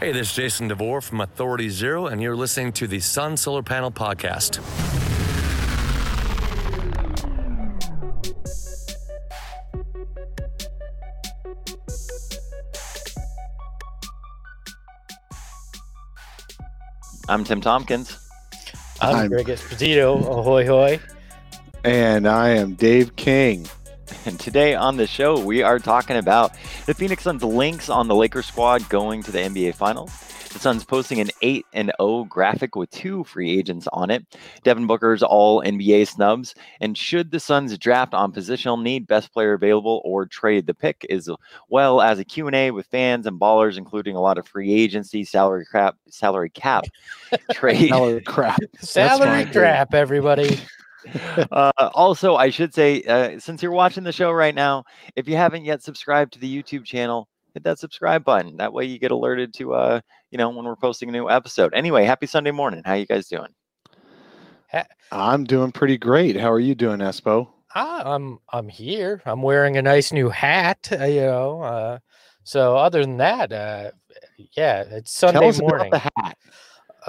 Hey, this is Jason DeVore from Authority Zero, and you're listening to the Sun Solar Panel Podcast. I'm Tim Tompkins. I'm, I'm- Greg Esposito. Ahoy, hoy. And I am Dave King. And today on the show, we are talking about the Phoenix Suns' links on the Lakers squad going to the NBA Finals. The Suns posting an 8 and 0 graphic with two free agents on it. Devin Booker's all NBA snubs. And should the Suns draft on positional need, best player available, or trade the pick, as well as a Q&A with fans and ballers, including a lot of free agency, salary cap, salary cap trade. Salary crap. Salary fine, trap, everybody. Uh, also, I should say, uh, since you're watching the show right now, if you haven't yet subscribed to the YouTube channel, hit that subscribe button. That way, you get alerted to, uh, you know, when we're posting a new episode. Anyway, happy Sunday morning. How you guys doing? I'm doing pretty great. How are you doing, Espo? Ah, I'm I'm here. I'm wearing a nice new hat. Uh, you know. Uh, so other than that, uh, yeah, it's Sunday Tell us morning. about the hat.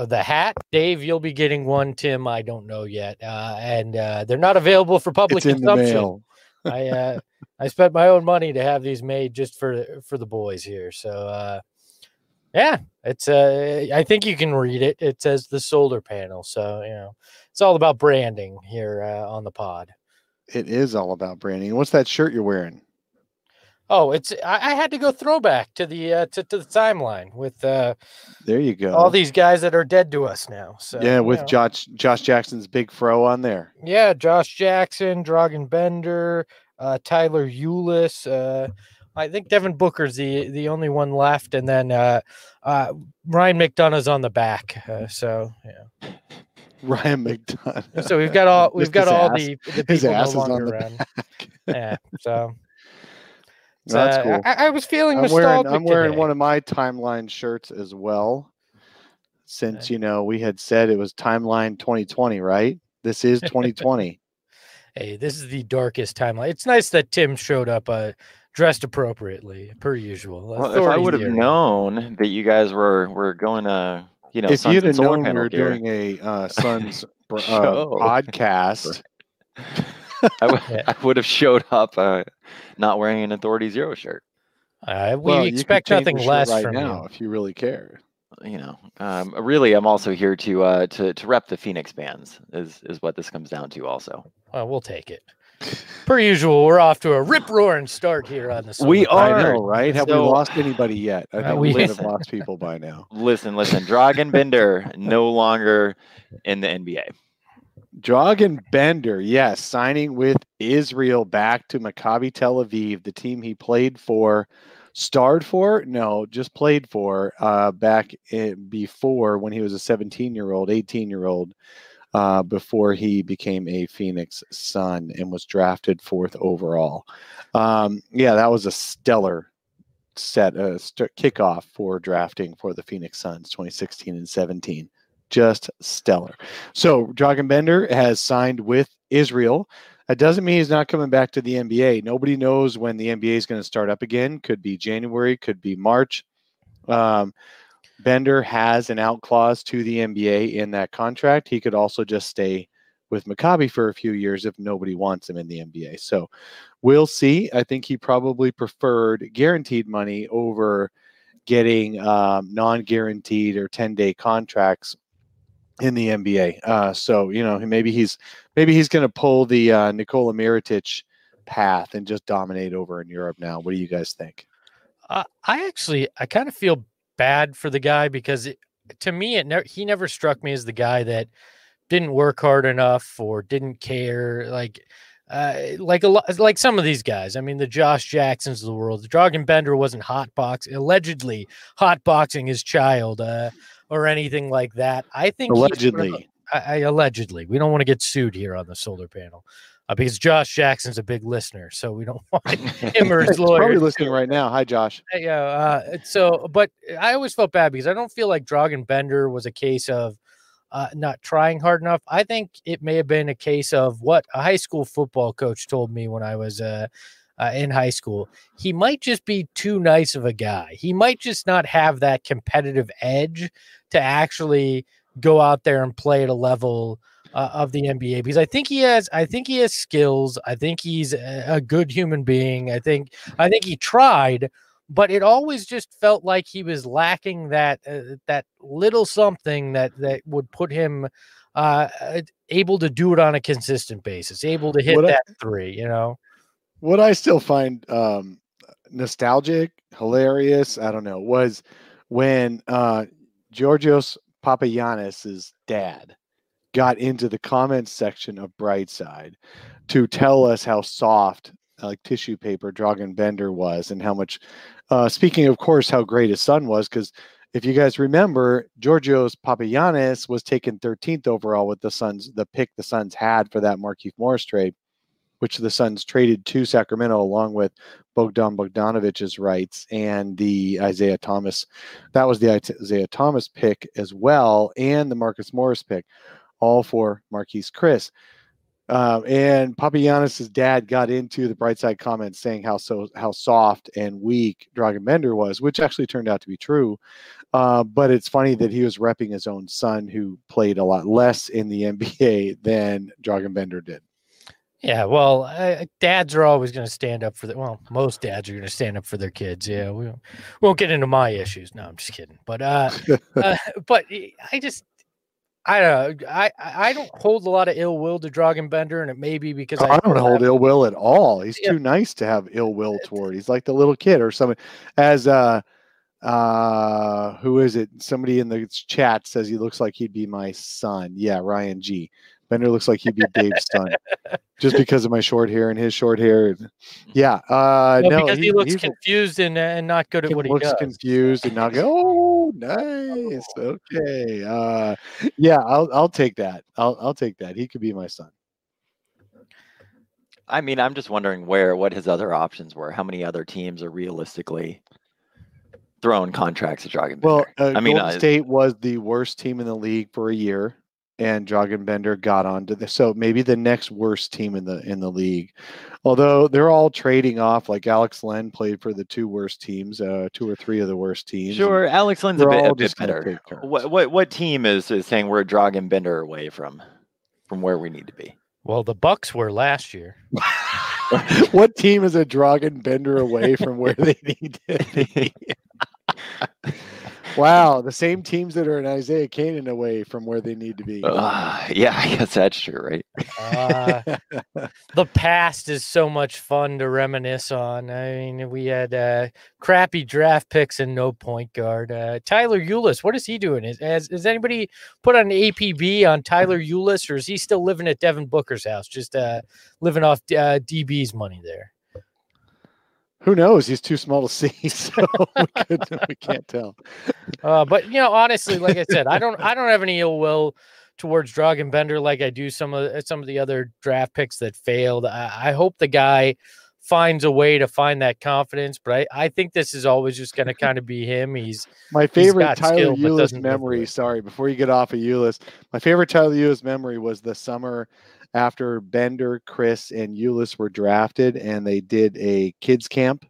The hat, Dave, you'll be getting one. Tim, I don't know yet, uh, and uh, they're not available for public It's in the consumption. I uh, I spent my own money to have these made just for for the boys here. So uh, yeah, it's uh, I think you can read it. It says the solar panel. So you know, it's all about branding here uh, on the pod. It is all about branding. What's that shirt you're wearing? Oh, it's I, I had to go throwback to the uh, to, to the timeline with uh, There you go. all these guys that are dead to us now. So yeah, you with know. Josh Josh Jackson's big fro on there. Yeah, Josh Jackson, Dragan Bender, uh, Tyler Ulis. Uh, I think Devin Booker's the the only one left, and then uh, uh, Ryan McDonough's on the back. Uh, so yeah, Ryan McDonough. so we've got all we've Just got all ass- the the people no is on longer the around. Yeah, so. That's uh, cool. I, I was feeling I'm wearing nostalgic I'm wearing today. one of my timeline shirts as well. Since you know we had said it was timeline 2020, right? This is 2020. Hey, this is the darkest timeline. It's nice that Tim showed up uh, dressed appropriately, per usual. Well, if I would have known that you guys were were going to, you know, if Suns you'd have known we panel were gear, doing a uh, Suns uh, podcast, I would Yeah. I would have showed up uh, not wearing an Authority Zero shirt. Uh, we well, expect change nothing less right from now you. if you really care. you know, um, really, I'm also here to uh, to to rep the Phoenix bands. Is is what this comes down to. Also, Well, we'll take it. Per usual, we're off to a rip roaring start here on the. We Solar I are. know, right? Have So- we lost anybody yet? I Uh, think we- we have lost people by now. listen, listen. Dragan Bender no longer in the NBA. Dragan Bender, yes, signing with Israel back to Maccabi Tel Aviv, the team he played for, starred for, no, just played for uh, back in, before when he was a 17 year old, 18 year old, uh, before he became a Phoenix Sun and was drafted fourth overall. Um, yeah, that was a stellar set, uh, st- kickoff for drafting for the Phoenix Suns 2016 and 17 just stellar. So Dragan Bender has signed with Israel. That doesn't mean he's not coming back to the NBA. Nobody knows when the NBA is going to start up again. Could be January, could be March. Um, Bender has an out clause to the NBA in that contract. He could also just stay with Maccabi for a few years if nobody wants him in the NBA. So we'll see. I think he probably preferred guaranteed money over getting um, non-guaranteed or 10-day contracts in the NBA. Uh, so you know, maybe he's maybe he's going to pull the uh, Nikola Mirotic path and just dominate over in Europe now. What do you guys think? Uh, I actually, I kind of feel bad for the guy because it, to me, it never he never struck me as the guy that didn't work hard enough or didn't care. Like, uh, like a lot, like some of these guys. I mean, the Josh Jacksons of the world. The Dragan Bender wasn't hot box allegedly hot boxing his child, uh, or anything like that. I think Allegedly, I, I allegedly. We don't want to get sued here on the solar panel. Uh, because Josh Jackson's a big listener, so we don't want him or his lawyer. probably listening right now. Hi, Josh. yeah. Uh, so, but I always felt bad because I don't feel like Dragan Bender was a case of uh, not trying hard enough. I think it may have been a case of what a high school football coach told me when I was uh, uh, in high school. He might just be too nice of a guy. He might just not have that competitive edge to actually go out there and play at a level uh, of the NBA because I think he has I think he has skills. I think he's a, a good human being. I think I think he tried, but it always just felt like he was lacking that uh, that little something that that would put him uh, able to do it on a consistent basis, able to hit What I- that three, you know. What I still find um, nostalgic, hilarious, I don't know, was when uh, Georgios Papagiannis's dad got into the comments section of Brightside to tell us how soft like tissue paper Dragan Bender was and how much uh, speaking of course how great his son was because if you guys remember Georgios Papagiannis was taken 13th overall with the Suns the pick the Suns had for that Markieff Morris trade which the Suns traded to Sacramento along with Bogdan Bogdanovic's rights and the Isaiah Thomas. That was the Isaiah Thomas pick as well, and the Marcus Morris pick, all for Marquese Chriss. Um, and Papagiannis's dad got into the bright side comments saying how so how soft and weak Dragan Bender was, which actually turned out to be true. Uh, but it's funny that he was repping his own son, who played a lot less in the NBA than Dragon Bender did. Yeah, well, uh, dads are always going to stand up for the. Well, most dads are going to stand up for their kids. Yeah, we, we won't get into my issues. No, I'm just kidding. But uh, uh but I just, I don't know. I I I don't hold a lot of ill will to Dragan Bender, and it may be because I don't hold ill will at all. He's Yeah. too nice to have ill will toward. He's like the little kid or something. As uh uh who is it? Somebody in the chat says he looks like he'd be my son. Yeah, Ryan G. Bender looks like he'd be Dave's son. Just because of my short hair and his short hair. Yeah. Uh Well, no, because he, he's- looks he's a- confused and uh, and not good at what he looks does. confused and not go, oh nice. Okay. Uh yeah, I'll I'll take that. I'll I'll take that. He could be my son. I mean, I'm just wondering where what his other options were. How many other teams are realistically throwing contracts at Dragan Well, Bender? uh, I mean, Golden I- State was the worst team in the league for a year, and Dragan Bender got onto the so maybe the next worst team in the in the league. Although they're all trading off, like Alex Len played for the two worst teams, uh, two or three of the worst teams. Sure, Alex Len's a bit, a bit better. What what what team is, is saying we're a Dragan Bender away from from where we need to be? Well, the Bucks were last year. what team is a Dragan Bender away from where they need to be? wow, the same teams that are in Isaiah Canaan away from where they need to be. Uh, yeah, I guess that's true, right? Uh, the past is so much fun to reminisce on. I mean, we had uh, crappy draft picks and no point guard. Uh, Tyler Ulis, what is he doing? Is, has, has anybody put an APB on Tyler Ulis, or is he still living at Devin Booker's house, just uh, living off uh, DB's money there? Who knows? He's too small to see, so we, could, we can't tell. Uh, but you know, honestly, like I said, I don't, I don't have any ill will towards Dragan Bender like I do some of some of the other draft picks that failed. I, I hope the guy finds a way to find that confidence, but I, I think this is always just going to kind of be him. He's My favorite got Tyler skill, but Ulis doesn't live to memory. Sorry, before you get off of Ulis, my favorite Tyler Ulis memory was the summer after Bender, Chriss, and Ulis were drafted, and they did a kids camp,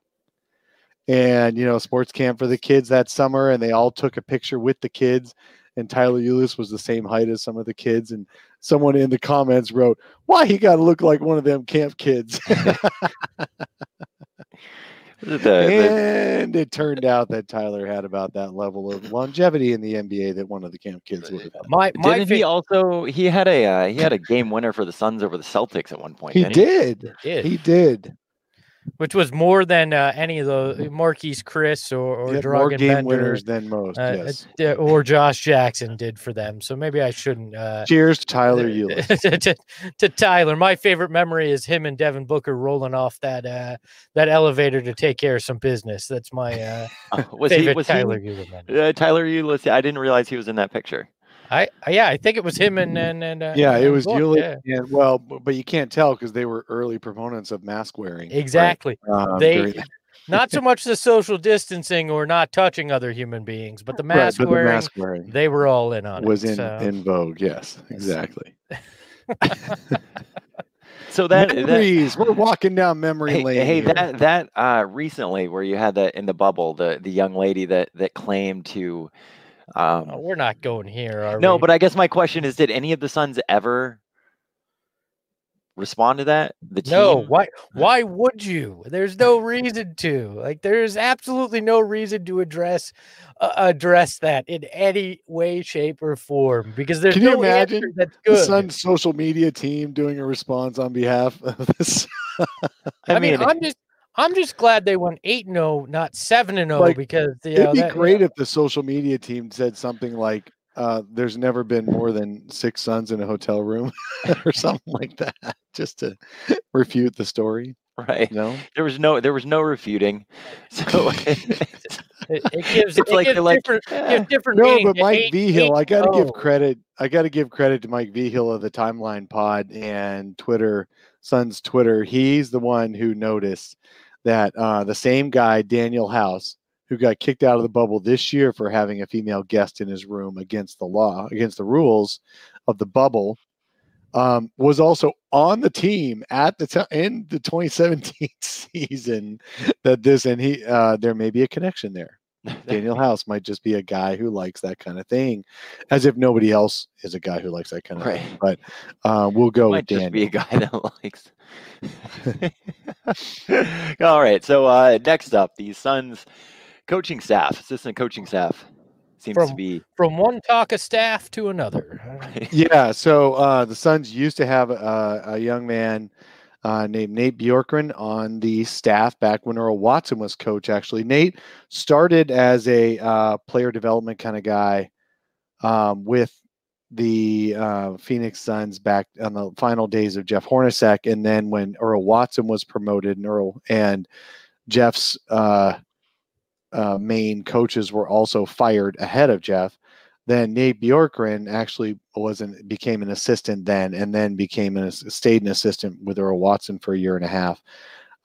and you know, sports camp for the kids that summer, and they all took a picture with the kids. And Tyler Ulis was the same height as some of the kids, and someone in the comments wrote, "Why he got to look like one of them camp kids?" The, the, and it turned out that Tyler had about that level of longevity in the NBA that one of the camp kids would have. had. my my didn't he also he had a uh, he had a game winner for the Suns over the Celtics at one point. He didn't did. did, He did. Which was more than uh, any of the Marquese Chriss or or He Dragan more game Bender winners than most. uh, yes. uh, or Josh Jackson did for them. So maybe I shouldn't. Uh, Cheers to Tyler Ulis. to, to, to Tyler. My favorite memory is him and Devin Booker rolling off that uh, that elevator to take care of some business. That's my uh, he? was he favorite was Tyler he, Euler uh, Tyler Ulis? I didn't realize he was in that picture. I I- yeah, I think it was him and and, and uh, yeah, it was Book, Ulis. yeah. And well, but you can't tell because they were early proponents of mask wearing. right? Exactly. Um, They- Not so much the social distancing or not touching other human beings, but the right, mask but the wearing. mask wearing They were all in on it. was it. in so- in vogue. Yes, exactly. So that, that We're walking down memory hey, lane. hey here. that that uh recently where you had that in the bubble the the young lady that that claimed to um Oh, we're not going here, are no we? but i guess my question is did any of the sons ever respond to that the team? no. team? Why? Why would you? There's no reason to. Like, there's absolutely no reason to address uh, address that in any way, shape, or form because there's Can you no answer imagine that's the good. Sun's social media team doing a response on behalf of this. I, mean, I'm just I'm just glad they went eight and zero, not seven and zero, Like, because you it'd know, be that- great if the social media team said something like, uh, "There's never been more than six sons in a hotel room," or something like that, just to refute the story. right No, there was no there was no refuting so It, it gives It's it like gives like, different, gives different no, but Mike eight- Vigil, I got to give oh. credit. I got to give credit to Mike Vigil of the Timeline Pod and Twitter, Sun's Twitter. He's the one who noticed that uh, the same guy, Danuel House, who got kicked out of the bubble this year for having a female guest in his room against the law, against the rules of the bubble, um, was also on the team at the time in the 2017 season. That this and he, uh, there may be a connection there. Danuel House might just be a guy who likes that kind of thing, as if nobody else is a guy who likes that kind of thing. But uh, we'll go might with just be a guy that likes. All right. So uh, next up, the Suns coaching staff, assistant coaching staff, seems to be from one talk of staff to another. Yeah, so uh, the Suns used to have a, a young man uh, named Nate Bjorkgren on the staff back when Earl Watson was coach. Actually, Nate started as a uh, player development kind of guy um, with the uh, Phoenix Suns back on the final days of Jeff Hornacek, and then when Earl Watson was promoted, and Earl and Jeff's uh, uh, main coaches were also fired ahead of Jeff then Nate Bjorkgren actually wasn't became an assistant then, and then became an stayed an assistant with Earl Watson for a year and a half,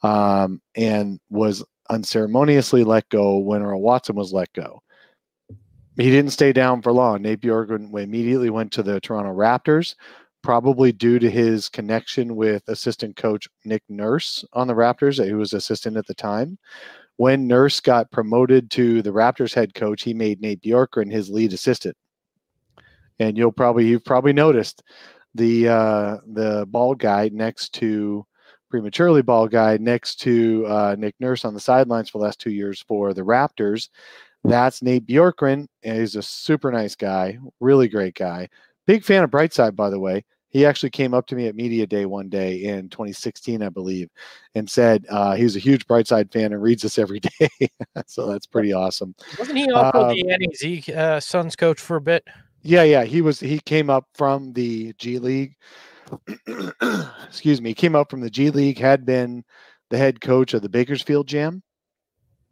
um, and was unceremoniously let go when Earl Watson was let go. He didn't stay down for long. Nate Bjorkgren immediately went to the Toronto Raptors, probably due to his connection with assistant coach Nick Nurse on the Raptors, who was assistant at the time when Nurse got promoted to the Raptors head coach, he made Nate Bjorkgren his lead assistant. And you'll probably you've probably noticed the uh, the bald guy next to prematurely bald guy next to uh, Nick Nurse on the sidelines for the last two years for the Raptors. That's Nate Bjorkgren, and he's a super nice guy, really great guy. Big fan of Brightside, by the way. He actually came up to me at Media Day one day in 2016, I believe, and said uh, he's a huge Brightside fan and reads us every day. so that's pretty awesome. Wasn't he also Um, the uh, Suns coach for a bit? Yeah, yeah, he was. He came up from the G League. Excuse me, came up from the G League. Had been the head coach of the Bakersfield Jam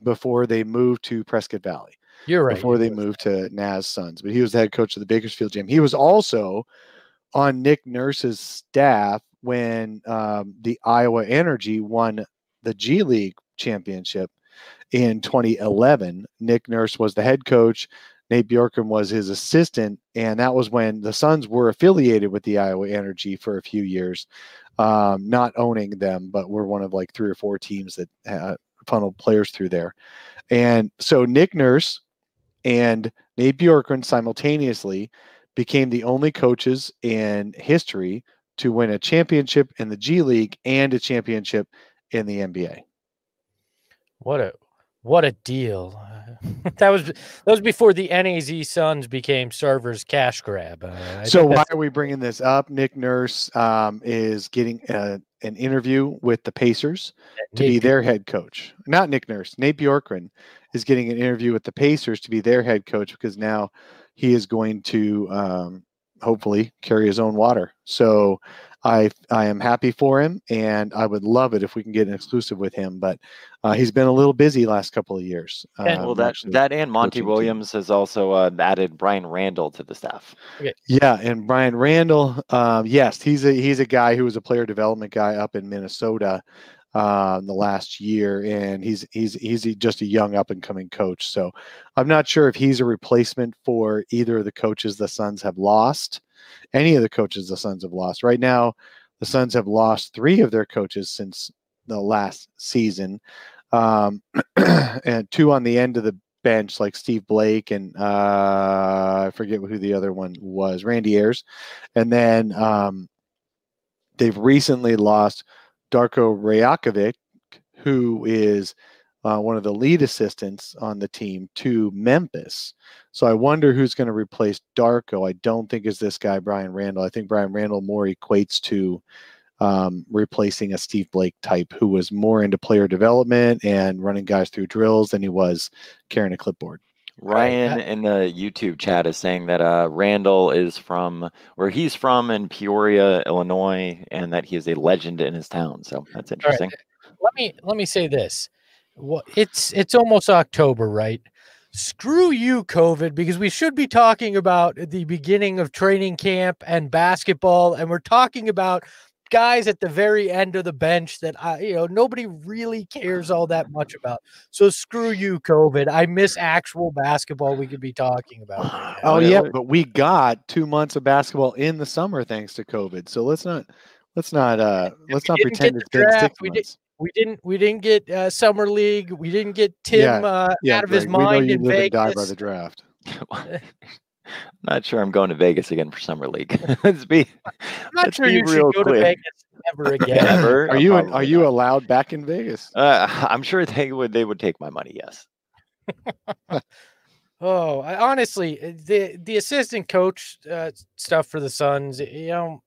before they moved to Prescott Valley. You're right. before they moved to NAZ Suns. But he was the head coach of the Bakersfield Jam. He was also on Nick Nurse's staff when um, the Iowa Energy won the G League championship in 2011. Nick Nurse was the head coach. Nate Bjorkgren was his assistant, and that was when the Suns were affiliated with the Iowa Energy for a few years, um, not owning them, but were one of like three or four teams that uh, funneled players through there. And so Nick Nurse and Nate Bjorkgren simultaneously became the only coaches in history to win a championship in the G League and a championship in the NBA. What a what a deal! that was that was before the NAZ Suns became Sarver's cash grab. Uh, So why are we bringing this up? Nick Nurse um, is getting uh an interview with the Pacers to be their head coach. Not Nick Nurse. Nate Bjorkgren is getting an interview with the Pacers to be their head coach because now he is going to um, hopefully carry his own water. So I I am happy for him, and I would love it if we can get an exclusive with him. But uh, he's been a little busy last couple of years. Yeah, well um, that that and Monty coaching team. Williams has also uh, added Brian Randle to the staff. Yeah, and Brian Randle, um, yes, he's a he's a guy who was a player development guy up in Minnesota uh, in the last year, and he's he's he's just a young up and coming coach. So I'm not sure if he's a replacement for either of the coaches the Suns have lost, any of the coaches the Suns have lost right now. The Suns have lost three of their coaches since the last season, um, and two on the end of the bench, like Steve Blake and uh, I forget who the other one was, Randy Ayers, and then um, they've recently lost Darko Rajakovic, who is uh, one of the lead assistants on the team to Memphis. So I wonder who's going to replace Darko. I don't think is this guy Brian Randle. I think Brian Randle more equates to um, replacing a Steve Blake type who was more into player development and running guys through drills than he was carrying a clipboard. Ryan in the YouTube chat is saying that uh, Randle is from where he's from in Peoria, Illinois, and that he is a legend in his town. So that's interesting. Right. Let me let me say this: well, it's it's almost October, right? Screw you, COVID, because we should be talking about the beginning of training camp and basketball, and we're talking about guys at the very end of the bench that I, you know, nobody really cares all that much about. So screw you, COVID. I miss actual basketball we could be talking about. Oh yeah, but we got two months of basketball in the summer thanks to COVID. So let's not let's not uh let's not pretend it's been six we months. Did, we didn't we didn't get uh, summer league. We didn't get Tim Yeah, uh, Yeah, out of his Greg, we know mind you in live and die by the draft. Not sure I'm going to Vegas again for summer league. Let's be I'm not let's sure be you should real go clear. to Vegas ever again. Never. Are you are you allowed back in Vegas? Uh, I'm sure they would. They would take my money. Yes. Oh, I, honestly, uh, the the assistant coach uh, stuff for the Suns, you know,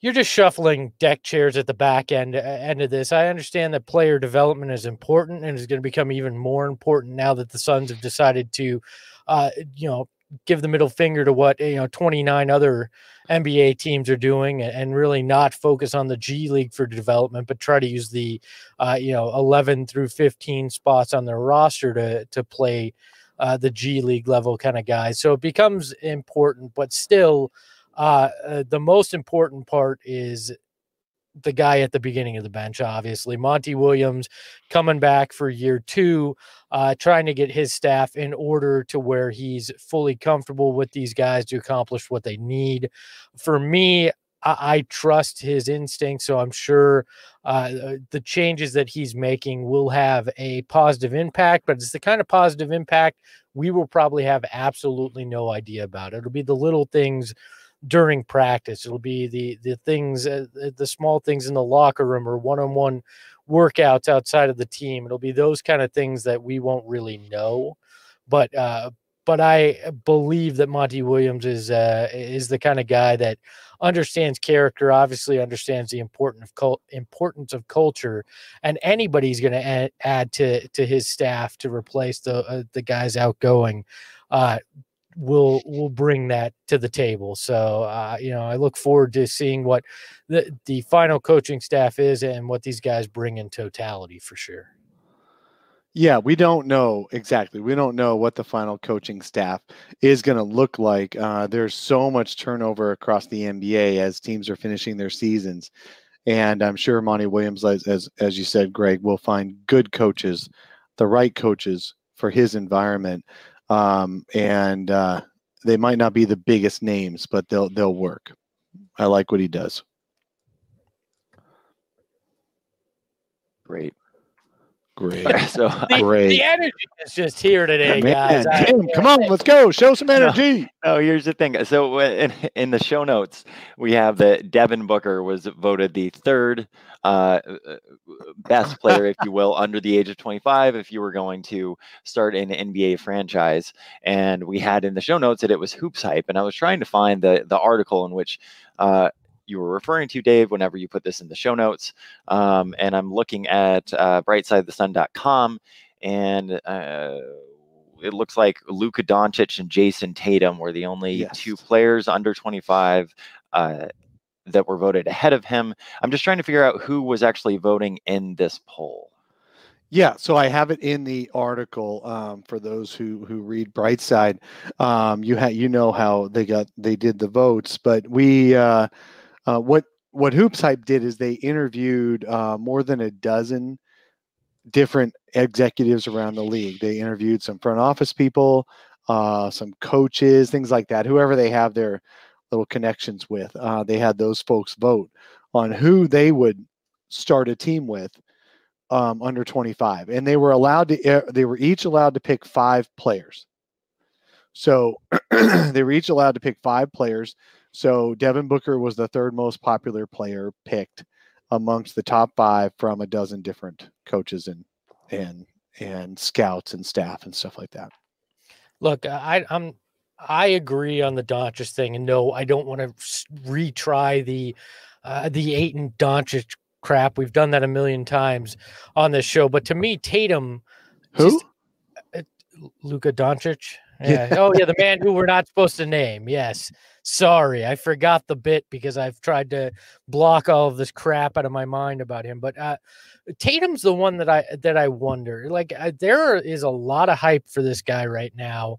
you're just shuffling deck chairs at the back end uh, end of this. I understand that player development is important and is going to become even more important now that the Suns have decided to, uh, you know, give the middle finger to what you know 29 other NBA teams are doing and, really not focus on the G League for development, but try to use the, uh, you know, 11 through 15 spots on their roster to to play uh, the G League level kind of guys. So it becomes important, but still, uh, uh, the most important part is the guy at the beginning of the bench, obviously. Monty Williams coming back for year two, uh, trying to get his staff in order to where he's fully comfortable with these guys to accomplish what they need. For me, I, I trust his instincts, so I'm sure uh, the changes that he's making will have a positive impact, but it's the kind of positive impact we will probably have absolutely no idea about. It'll be the little things during practice. It'll be the the things, uh, the small things in the locker room or one-on-one workouts outside of the team. It'll be those kind of things that we won't really know. But uh, but I believe that Monty Williams is uh, is the kind of guy that understands character. Obviously, understands the important of cult, importance of culture, and anybody's going to add, add to to his staff to replace the uh, the guys outgoing. Uh, will will bring that to the table. So uh, you know, I look forward to seeing what the the final coaching staff is and what these guys bring in totality for sure. Yeah, we don't know exactly. We don't know what the final coaching staff is going to look like. Uh, there's so much turnover across the NBA as teams are finishing their seasons, and I'm sure Monty Williams, as as, as you said, Greg, will find good coaches, the right coaches for his environment, um, and uh, they might not be the biggest names, but they'll they'll work. I like what he does. Great. Great, So The, Great. the energy is just here today, man. guys. Tim, come on, let's go. Show some energy. Oh, here's the thing. So uh, in, in the show notes, we have that Devin Booker was voted the third uh, uh, best player, if you will, under the age of 25. If you were going to start an NBA franchise, and we had in the show notes that it was Hoops Hype, and I was trying to find the the article in which. Uh, you were referring to Dave whenever you put this in the show notes, um, and I'm looking at uh, brightside.thesun.com, and uh, it looks like Luka Doncic and Jayson Tatum were the only Yes. two players under 25 uh, that were voted ahead of him. I'm just trying to figure out who was actually voting in this poll. Yeah, so I have it in the article um, for those who who read Brightside. Um, you ha- you know how they got they did the votes, but we uh, uh, what what Hoops Hype did is they interviewed uh, more than a dozen different executives around the league. They interviewed some front office people, uh, some coaches, things like that. Whoever they have their little connections with. Uh, they had those folks vote on who they would start a team with um, under 25, and they were allowed to. eh, They were each allowed to pick five players. So they were each allowed to pick five players. So Devin Booker was the third most popular player picked amongst the top five from a dozen different coaches and and and scouts and staff and stuff like that. Look, I, I'm I agree on the Doncic thing, and no, I don't want to retry the uh, the Ayton Doncic crap. We've done that a million times on this show, but to me, Tatum, Who? Luka Doncic. Yeah. oh yeah, the man who we're not supposed to name. Yes. Sorry, I forgot the bit because I've tried to block all of this crap out of my mind about him. But uh, Tatum's the one that I that I wonder. Like uh, there is a lot of hype for this guy right now,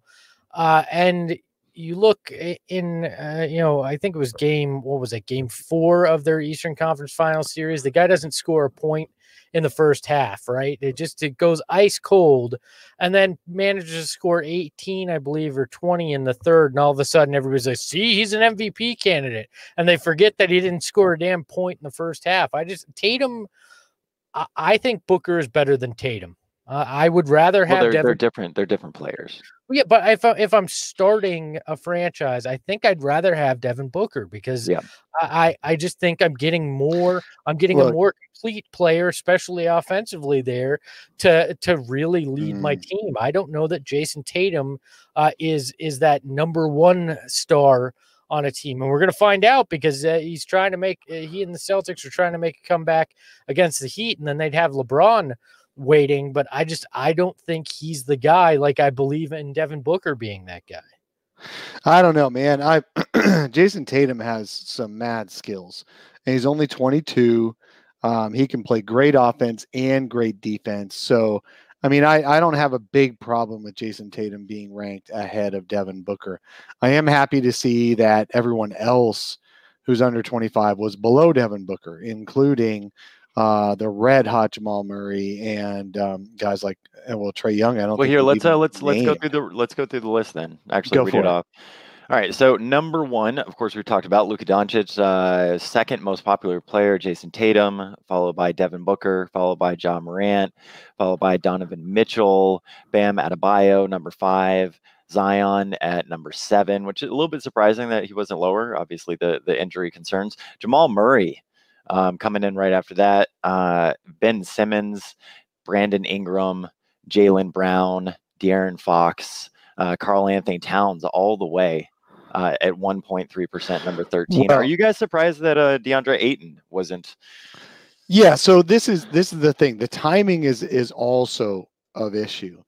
uh, and you look in, uh, you know, I think it was game what was it, game four of their Eastern Conference Final series. The guy doesn't score a point in the first half, right? It just it goes ice cold, and then manages to score 18, I believe, or 20 in the third, and all of a sudden everybody's like, "See, he's an MVP candidate," and they forget that he didn't score a damn point in the first half. I just Tatum. I, I think Booker is better than Tatum. Uh, I would rather Well, have they're, Devin they're different. They're different players. yeah, but if if I'm starting a franchise, I think I'd rather have Devin Booker because Yeah. I I just think I'm getting more. I'm getting a more complete player, especially offensively there, to to really lead my Mm. team. I don't know that Jayson Tatum uh, is is that number one star on a team, and we're gonna find out because uh, he's trying to make uh, he and the Celtics are trying to make a comeback against the Heat, and then they'd have LeBron waiting, but I just I don't think he's the guy like I believe in Devin Booker being that guy. I don't know, man. I Jayson Tatum has some mad skills, and he's only 22. Um, he can play great offense and great defense. So, I mean, I, I don't have a big problem with Jayson Tatum being ranked ahead of Devin Booker. I am happy to see that everyone else who's under 25 was below Devin Booker, including uh, the red hot Jamal Murray and um, guys like uh, well Trae Young. I don't. Well, think here let's uh, let's let's go through the let's go through the list then. Actually, Go read for it it. off. All right. So number one, of course, we talked about Luka Doncic. Uh, second most popular player, Jayson Tatum, followed by Devin Booker, followed by John Morant, followed by Donovan Mitchell, Bam Adebayo, number five. Zion at number seven, which is a little bit surprising that he wasn't lower. Obviously, the the injury concerns. Jamal Murray um, coming in right after that. Uh, ben Simmons, Brandon Ingram, Jaylen Brown, De'Aaron Fox, uh, Karl Anthony Towns, all the way uh, at 1.3%, number 13. Are you guys surprised that uh, DeAndre Ayton wasn't? Yeah, so this is this is the thing. The timing is is also of issue.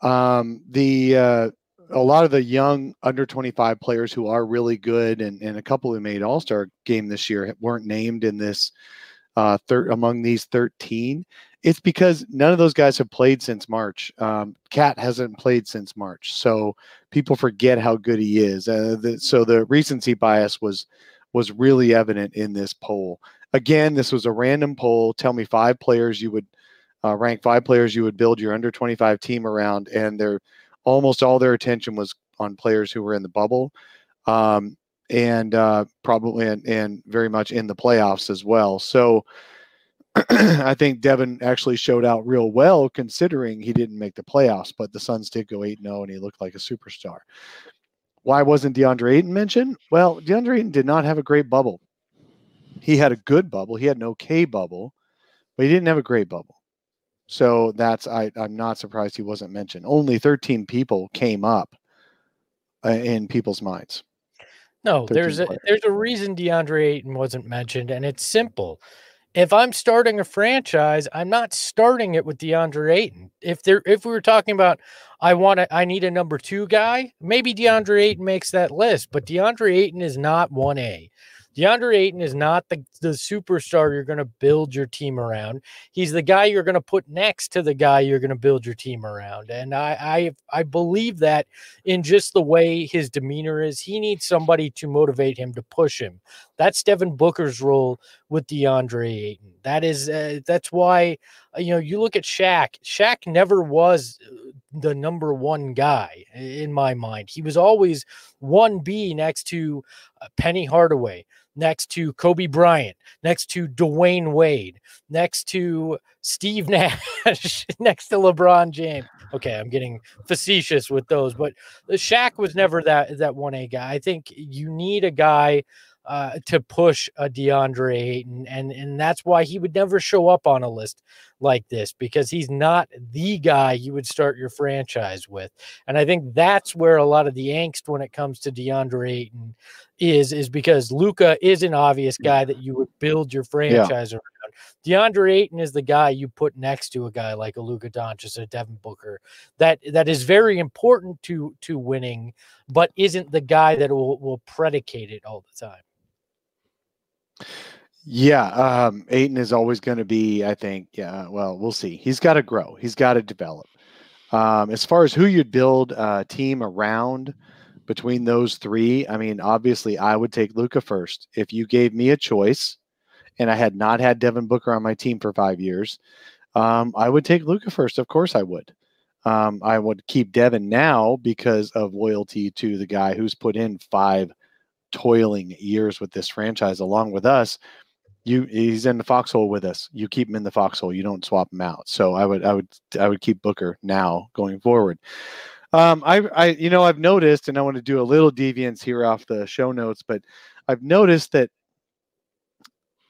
Um, the uh, a lot of the young under 25 players who are really good and, and a couple who made all-star game this year weren't named in this uh third among these 13 it's because none of those guys have played since march. Um cat hasn't played since march so people forget how good he is. Uh, the, so the recency bias was was really evident in this poll. Again this was a random poll. Tell me five players you would uh, rank five players you would build your under 25 team around and they're almost all their attention was on players who were in the bubble um, and uh, probably and, and very much in the playoffs as well. So I think Devin actually showed out real well considering he didn't make the playoffs, but the Suns did go 8 0 and he looked like a superstar. Why wasn't DeAndre Ayton mentioned? Well, DeAndre Ayton did not have a great bubble. He had a good bubble, he had an okay bubble, but he didn't have a great bubble. So that's I, I'm not surprised he wasn't mentioned. Only 13 people came up uh, in people's minds. No, there's a players. there's a reason DeAndre Ayton wasn't mentioned, and it's simple. If I'm starting a franchise, I'm not starting it with DeAndre Ayton. If there if we were talking about I want to I need a number two guy, maybe DeAndre Ayton makes that list, but DeAndre Ayton is not one A. DeAndre Ayton is not the, the superstar you're going to build your team around. He's the guy you're going to put next to the guy you're going to build your team around. And I, I I believe that in just the way his demeanor is. He needs somebody to motivate him to push him. That's Devin Booker's role with DeAndre Ayton. That is uh, that's why uh, you know you look at Shaq. Shaq never was uh, the number one guy in my mind. He was always 1B next to uh, Penny Hardaway, next to Kobe Bryant, next to Dwyane Wade, next to Steve Nash, next to LeBron James. Okay, I'm getting facetious with those, but Shaq was never that that 1A guy. I think you need a guy uh, to push a DeAndre Ayton, and and that's why he would never show up on a list like this because he's not the guy you would start your franchise with. And I think that's where a lot of the angst when it comes to DeAndre Ayton is is because Luka is an obvious guy that you would build your franchise yeah. around. DeAndre Ayton is the guy you put next to a guy like a Luka Doncic or Devin Booker that that is very important to to winning, but isn't the guy that will will predicate it all the time. Yeah, um, Ayton is always going to be. I think. Yeah. Well, we'll see. He's got to grow. He's got to develop. Um, as far as who you'd build a team around between those three, I mean, obviously, I would take Luka first. If you gave me a choice, and I had not had Devin Booker on my team for five years, um, I would take Luka first. Of course, I would. Um, I would keep Devin now because of loyalty to the guy who's put in five toiling years with this franchise along with us you he's in the foxhole with us. You keep him in the foxhole. You don't swap him out. So i would i would i would keep booker now going forward. Um i i you know i've noticed and i want to do a little deviance here off the show notes but i've noticed that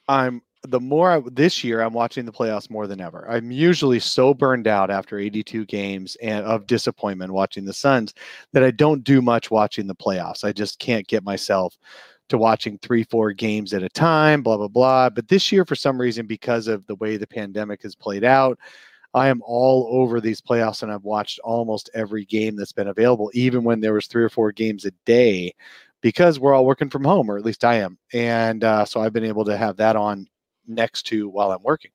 i'm the more I, this year I'm watching the playoffs more than ever. I'm usually so burned out after 82 games and of disappointment watching the Suns that I don't do much watching the playoffs. I just can't get myself to watching three, four games at a time, blah, blah, blah. But this year, for some reason, because of the way the pandemic has played out, I am all over these playoffs and I've watched almost every game that's been available, even when there was three or four games a day because we're all working from home, or at least I am. And uh, so I've been able to have that on next to while I'm working.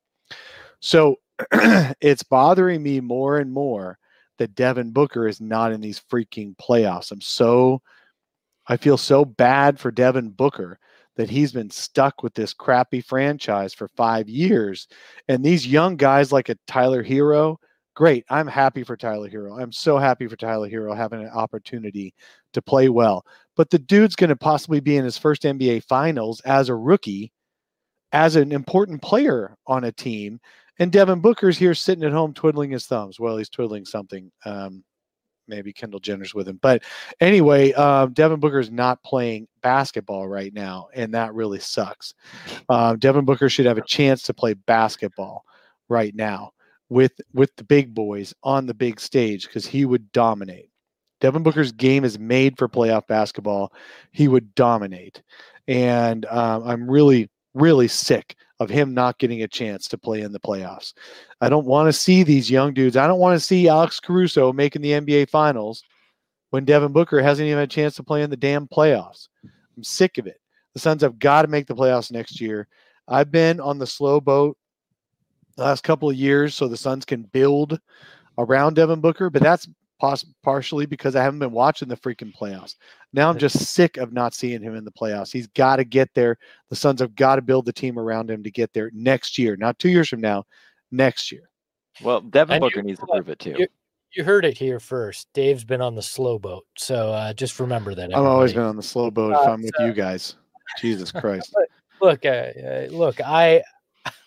So it's bothering me more and more that Devin Booker is not in these freaking playoffs. I'm so I feel so bad for Devin Booker that he's been stuck with this crappy franchise for 5 years and these young guys like a Tyler Herro, great. I'm happy for Tyler Herro. I'm so happy for Tyler Herro having an opportunity to play well. But the dude's going to possibly be in his first NBA finals as a rookie as an important player on a team. And Devin Booker's here sitting at home twiddling his thumbs. Well, he's twiddling something. Um, maybe Kendall Jenner's with him. But anyway, um, Devin Booker's not playing basketball right now, and that really sucks. Um, Devin Booker should have a chance to play basketball right now with with the big boys on the big stage because he would dominate. Devin Booker's game is made for playoff basketball. He would dominate, and um, I'm really really sick of him not getting a chance to play in the playoffs. I don't want to see these young dudes. I don't want to see Alex Caruso making the NBA finals when Devin Booker hasn't even had a chance to play in the damn playoffs. I'm sick of it. The Suns have got to make the playoffs next year. I've been on the slow boat the last couple of years so the Suns can build around Devin Booker, but that's poss- partially because I haven't been watching the freaking playoffs. Now I'm just sick of not seeing him in the playoffs. He's got to get there. The Suns have got to build the team around him to get there next year, not two years from now, next year. Well, Devin and Booker needs to prove it too. You, you, heard it here first. Dave's been on the slow boat, so uh, just remember that. Everybody. I've always been on the slow boat. If uh, I'm with you guys, Jesus Christ. look, uh, uh, look, I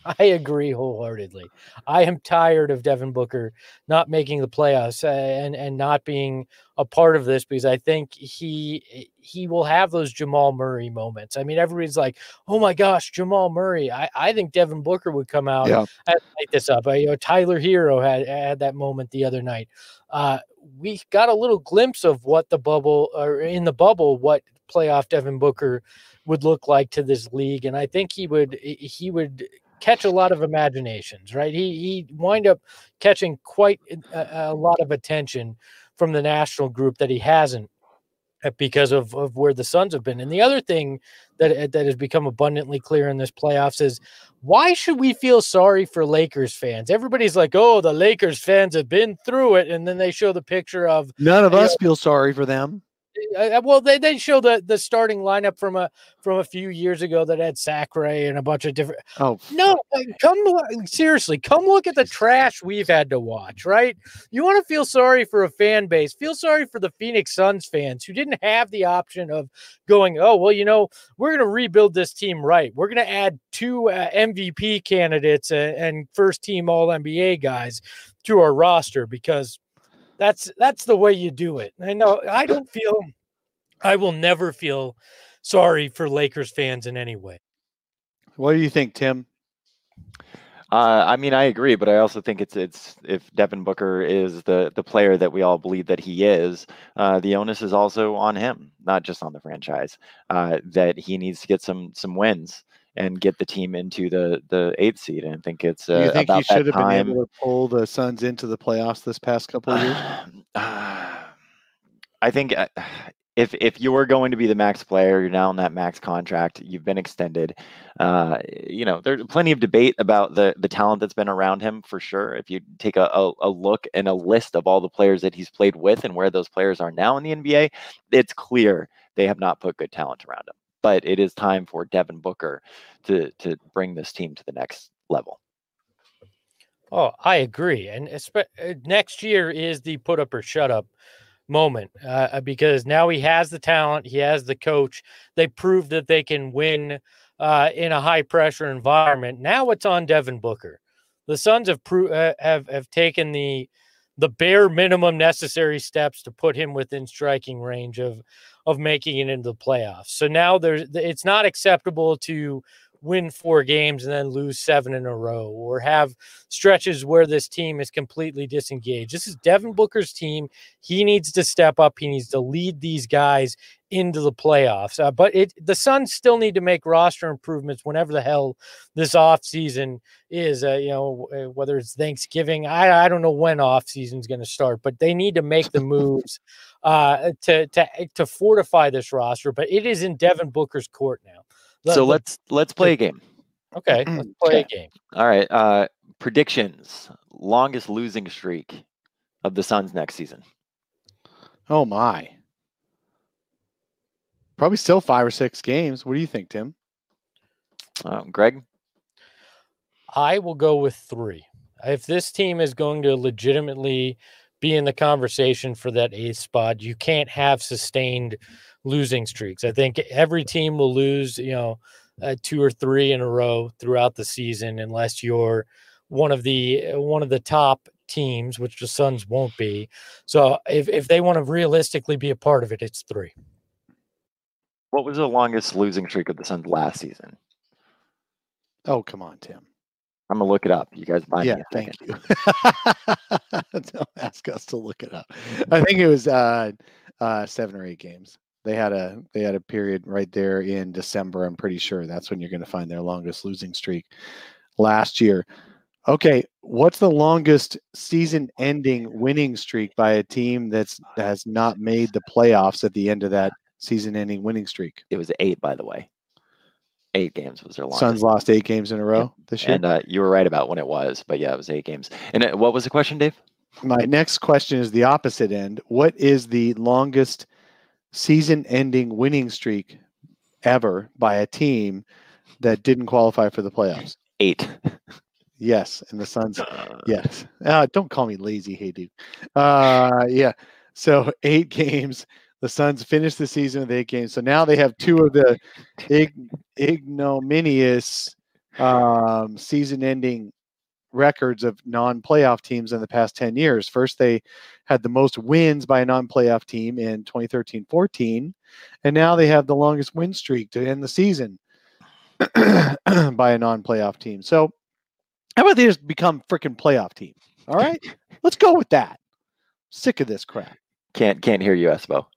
I agree wholeheartedly. I am tired of Devin Booker not making the playoffs and and not being a part of this because I think he he will have those Jamal Murray moments. I mean, everybody's like, "Oh my gosh, Jamal Murray!" I, I think Devin Booker would come out yeah. and light this up. I, you know, Tyler Herro had had that moment the other night. Uh, we got a little glimpse of what the bubble or in the bubble what playoff Devin Booker would look like to this league and i think he would he would catch a lot of imaginations, right? He he wind up catching quite a, a lot of attention from the national group that he hasn't uh, because of, of where the Suns have been. And the other thing that uh, that has become abundantly clear in this playoffs is why should we feel sorry for Lakers fans? Everybody's like, "Oh, the Lakers fans have been through it," and then they show the picture of none of us know, feel sorry for them. Uh, well, they, they show the the starting lineup from a from a few years ago that had Sacre and a bunch of different. Oh No, like, come seriously, come look at the trash we've had to watch. Right? You want to feel sorry for a fan base? Feel sorry for the Phoenix Suns fans who didn't have the option of going. Oh well, you know, we're going to rebuild this team. Right? We're going to add two uh, MVP candidates and, and first team All NBA guys to our roster because that's that's the way you do it. I know I don't feel I will never feel sorry for Lakers fans in any way. what do you think, Tim? Uh, I mean, I agree, but I also think it's it's if Devin Booker is the the player that we all believe that he is, uh, the onus is also on him, not just on the franchise. Uh, that he needs to get some some wins and get the team into the the eighth seed. And I think it's uh, you think about you should that have been time. able to pull the Suns into the playoffs this past couple of years? I think uh, if if you're going to be the max player, you're now on that max contract. You've been extended. Uh, you know, there's plenty of debate about the the talent that's been around him for sure. If you take a, a, a look and a list of all the players that he's played with and where those players are now in the NBA, it's clear they have not put good talent around him. But it is time for Devin Booker to to bring this team to the next level. Oh, I agree. And uh, next year is the put up or shut up moment uh, because now he has the talent, he has the coach. They proved that they can win uh, in a high pressure environment. Now it's on Devin Booker. The Suns have pro- uh, have have taken the the bare minimum necessary steps to put him within striking range of of making it into the playoffs. So now there's it's not acceptable to win four games and then lose seven in a row or have stretches where this team is completely disengaged. This is Devin Booker's team. He needs to step up. He needs to lead these guys into the playoffs. Uh, but it the Suns still need to make roster improvements whenever the hell this offseason is. Uh, you know, uh, whether it's Thanksgiving, I, I don't know when off season is going to start, but they need to make the moves uh, to to to fortify this roster. But it is in Devin Booker's court now. The- So let's let's play a game. okay, let's play a game. All right. Uh, predictions: longest losing streak of the Suns next season. Oh my. Probably still five or six games. What do you think, Tim? Um, Greg, I will go with three. If this team is going to legitimately be in the conversation for that eighth spot, you can't have sustained losing streaks. I think every team will lose, you know, uh, two or three in a row throughout the season, unless you're one of the uh, one of the top teams, which the Suns won't be. So if if they want to realistically be a part of it, it's three. What was the longest losing streak of the Suns last season? Oh, come on, Tim. I'm gonna look it up. You guys buy yeah, thank you. Don't ask us to look it up. I think it was uh, uh, seven or eight games. They had a they had a period right there in December. I'm pretty sure that's when you're going to find their longest losing streak last year. Okay, what's the longest season-ending winning streak by a team that's has not made the playoffs at the end of that season-ending winning streak? It was eight, by the way. Eight games was their longest. Suns lost eight games in a row this year. and uh, you were right about when it was, but yeah, it was eight games. And uh, what was the question, Dave? My next question is the opposite end. What is the longest season ending winning streak ever by a team that didn't qualify for the playoffs? Eight. Yes. And the Suns, yes. Uh, don't call me lazy, hey dude. Uh, yeah. So eight games. The Suns finished the season with eight games. So now they have two of the ig- ignominious um, season ending records of non-playoff teams in the past 10 years. First, they had the most wins by a non-playoff team in 2013-14, and now they have the longest win streak to end the season by a non-playoff team. So, how about they just become freaking playoff team? All right, let's go with that. Sick of this crap. Can't can't hear you, Espo.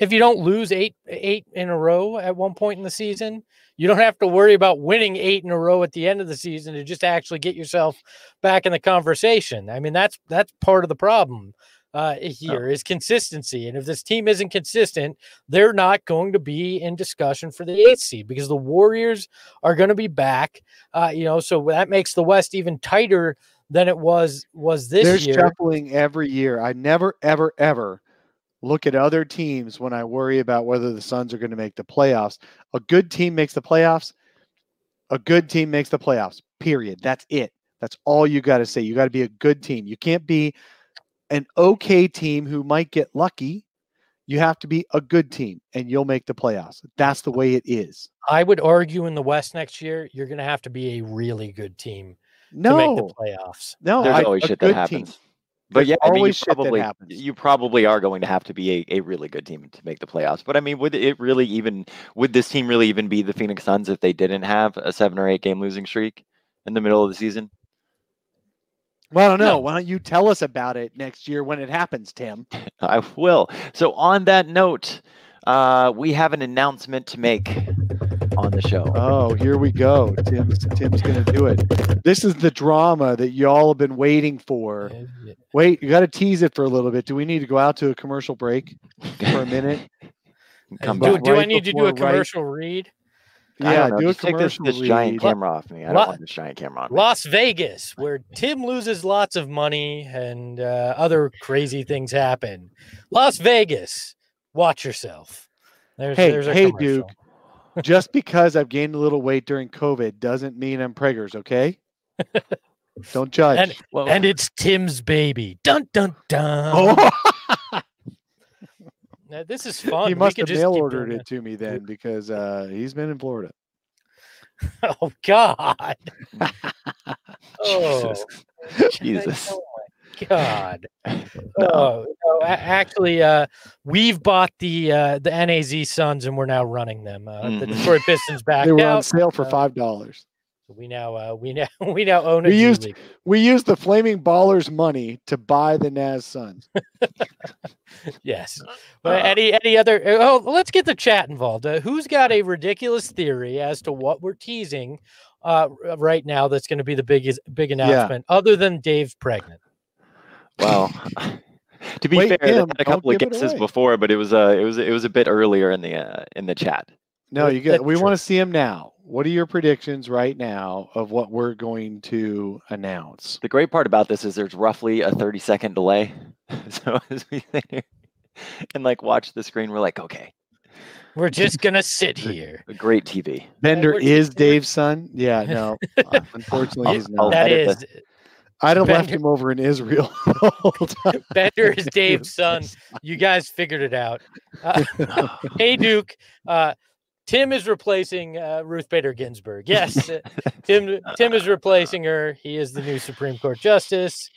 If you don't lose eight eight in a row at one point in the season, you don't have to worry about winning eight in a row at the end of the season to just actually get yourself back in the conversation. I mean, that's that's part of the problem uh, here is consistency. And if this team isn't consistent, they're not going to be in discussion for the eighth seed because the Warriors are going to be back. Uh, you know, so that makes the West even tighter than it was was this They're year. shuffling every year. I never, ever, ever look at other teams when I worry about whether the Suns are going to make the playoffs. A good team makes the playoffs. A good team makes the playoffs. Period. That's it. That's all you got to say. You got to be a good team. You can't be an okay team who might get lucky. You have to be a good team and you'll make the playoffs. That's the way it is. I would argue in the West next year, you're going to have to be a really good team no, to make the playoffs. No, There's I, always shit that happens. Team. But yeah, I mean, you probably you probably are going to have to be a, a really good team to make the playoffs. But I mean, would it really even would this team really even be the Phoenix Suns if they didn't have a seven or eight game losing streak in the middle of the season? Well, I don't know. No. Why don't you tell us about it next year when it happens, Tim? I will. So on that note, uh, we have an announcement to make on the show. Oh, here we go. Tim's Tim's gonna do it. This is the drama that y'all have been waiting for. Wait, you got to tease it for a little bit. Do we need to go out to a commercial break for a minute? Come do, do I need to do a commercial right? read? Yeah, do a Just commercial. Take this, this giant camera off me. I don't want this giant camera on me. Las Vegas, where Tim loses lots of money and uh, other crazy things happen. Las Vegas, watch yourself. There's, hey, there's hey, commercial. Duke just because I've gained a little weight during COVID doesn't mean I'm preggers, okay? Don't judge. And, well, and, it's Tim's baby. Dun dun dun. Oh. now, this is fun. He must have mail ordered it to me then because uh, he's been in Florida. Oh God. oh. Jesus. Jesus. God. no. Oh, no, actually, uh, we've bought the uh, the NAZ Suns and we're now running them. Uh, mm-hmm. The Detroit Pistons back. they were out. on sale for uh, five dollars. we now uh, we now we now own it. We used league. we used the Flaming Ballers money to buy the Naz Suns. yes. But any any other? Oh, let's get the chat involved. Uh, who's got a ridiculous theory as to what we're teasing uh, right now? That's going to be the biggest big announcement, yeah. other than Dave pregnant. Well, to be Wait, fair, Tim, had a couple of guesses before, but it was uh it was it was a bit earlier in the uh, in the chat. No, you get. We want to see him now. What are your predictions right now of what we're going to announce? The great part about this is there's roughly a 30 second delay. so as we and like watch the screen, we're like, okay, we're just gonna sit here. Great TV. Bender is Dave's son. Yeah, no. unfortunately, he's not. That is. The, I'd have Bender, left him over in Israel. Bender is Dave's son. You guys figured it out. Uh, hey, Duke. Uh, Tim is replacing uh, Ruth Bader Ginsburg. Yes, uh, Tim. Tim is replacing her. He is the new Supreme Court justice.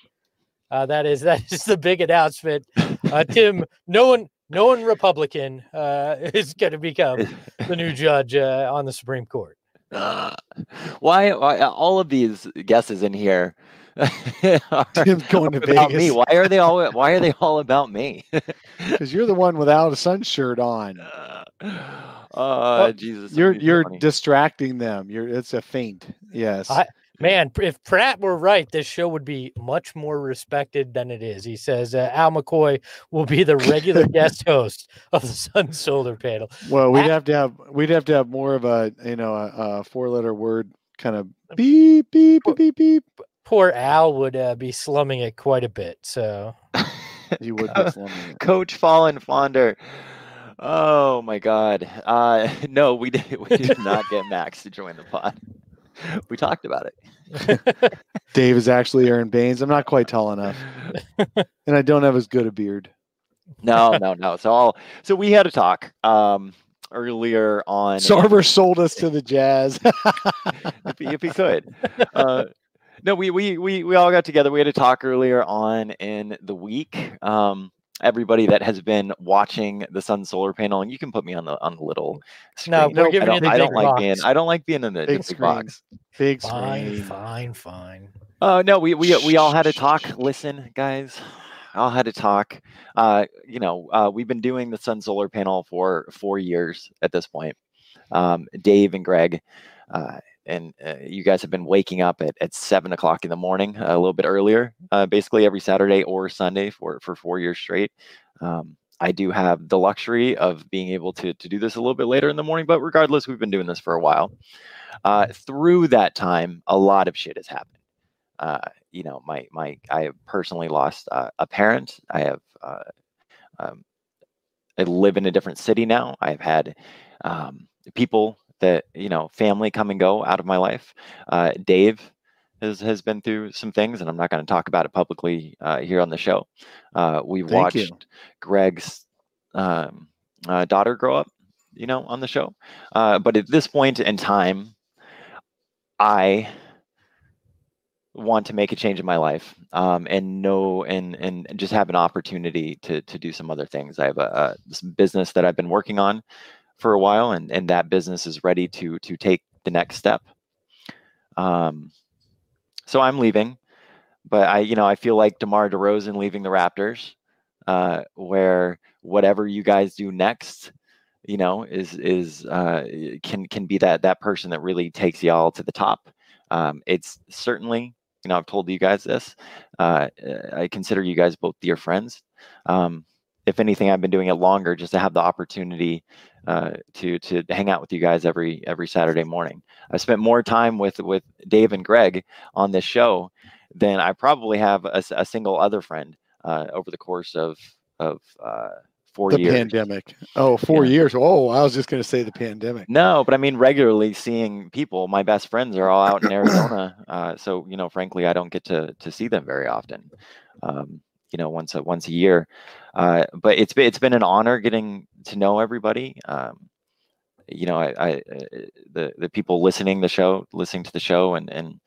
Uh, that is that is the big announcement. Uh, Tim, no one, no one Republican is going to become the new judge on the Supreme Court. why, why all of these guesses in here? Tim's going to about Vegas. me. Why are they all? Why are they all about me? Because you're the one without a sun shirt on. Uh, Jesus, you're you're funny. distracting them. You're it's a feint. Yes. I, man, if Pratt were right, this show would be much more respected than it is. He says uh, Al McCoy will be the regular guest host of the Sun Solar Panel. Well, we'd have to have we'd have to have more of a you know a, a four letter word kind of beep beep beep beep beep poor Al would uh, be slumming it quite a bit. So you would be slumming it. Coach Fallen Fonder. Oh my God. Uh, no, we did. We did not get Max to join the pod. We talked about it. Dave is actually Aron Baynes. I'm not quite tall enough, and I don't have as good a beard. No, no, no. So all so we had a talk um, earlier on. Sarver sold us to the Jazz. if, he, if he could. Uh, no, we, we we we all got together. We had a talk earlier on in the week. Um, everybody that has been watching the sun solar panel, and you can put me on the on the little screen. No, we're giving I don't, I don't like box. being I don't like being in the big, big box. Big fine, screen. Fine, fine, Oh uh, no, we we we all had to talk. Listen, guys. All had to talk. Uh, you know, uh, we've been doing the sun solar panel for four years at this point. Um, Dave and Greg, uh, and uh, you guys have been waking up at, at seven o'clock in the morning, a little bit earlier, uh, basically every Saturday or Sunday for, for four years straight. Um, I do have the luxury of being able to, to do this a little bit later in the morning, but regardless, we've been doing this for a while. Uh, through that time, a lot of shit has happened. Uh, you know, my my I have personally lost uh, a parent. I have uh, um, I live in a different city now. I've had um, people that you know, family come and go out of my life. Uh, Dave has has been through some things, and I'm not going to talk about it publicly uh, here on the show. Uh, we watched you. Greg's um, uh, daughter grow up, you know, on the show. Uh, but at this point in time, I want to make a change in my life um, and know and and just have an opportunity to to do some other things. I have a, a business that I've been working on for a while, and and that business is ready to to take the next step. Um, so I'm leaving, but I you know I feel like DeMar DeRozan leaving the Raptors, uh, where whatever you guys do next, you know, is is uh, can can be that that person that really takes y'all to the top. Um, it's certainly you know, I've told you guys this. Uh, I consider you guys both dear friends. Um, if anything, I've been doing it longer just to have the opportunity uh, to to hang out with you guys every every Saturday morning. I spent more time with with Dave and Greg on this show than I probably have a, a single other friend uh, over the course of of uh, four the years. pandemic. Oh, four Yeah. years. Oh, I was just going to say the pandemic. No, but I mean regularly seeing people. My best friends are all out in Arizona, uh, so you know, frankly, I don't get to to see them very often. Um, you know, once a once a year. Uh, but it's been it's been an honor getting to know everybody. Um, you know, I, I uh, the the people listening the show, listening to the show, and and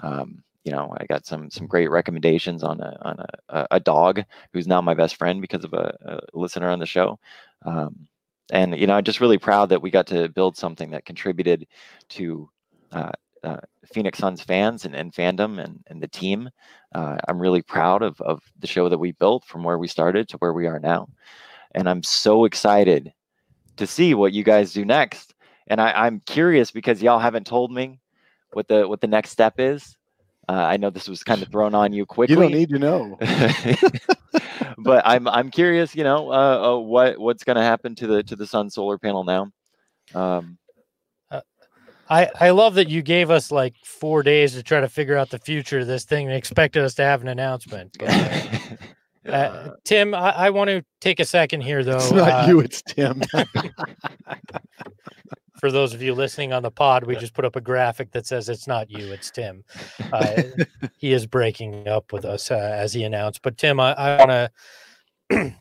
um, you know, I got some some great recommendations on a on a, a dog who's now my best friend because of a, a listener on the show. Um, and you know, I'm just really proud that we got to build something that contributed to uh, uh, Phoenix Suns fans and, and fandom and, and the team. Uh, I'm really proud of of the show that we built from where we started to where we are now, and I'm so excited to see what you guys do next. And I, I'm curious because y'all haven't told me what the what the next step is. Uh, I know this was kind of thrown on you quickly. You don't need to know. but I'm I'm curious, you know, uh, uh, what what's going to happen to the to the sun solar panel now? Um, I, I love that you gave us like four days to try to figure out the future of this thing and expected us to have an announcement. But, uh, uh, Tim, I, I want to take a second here, though. it's not uh, you, it's Tim. For those of you listening on the pod, we just put up a graphic that says it's not you, it's Tim. Uh, he is breaking up with us uh, as he announced. But Tim, I, I want to.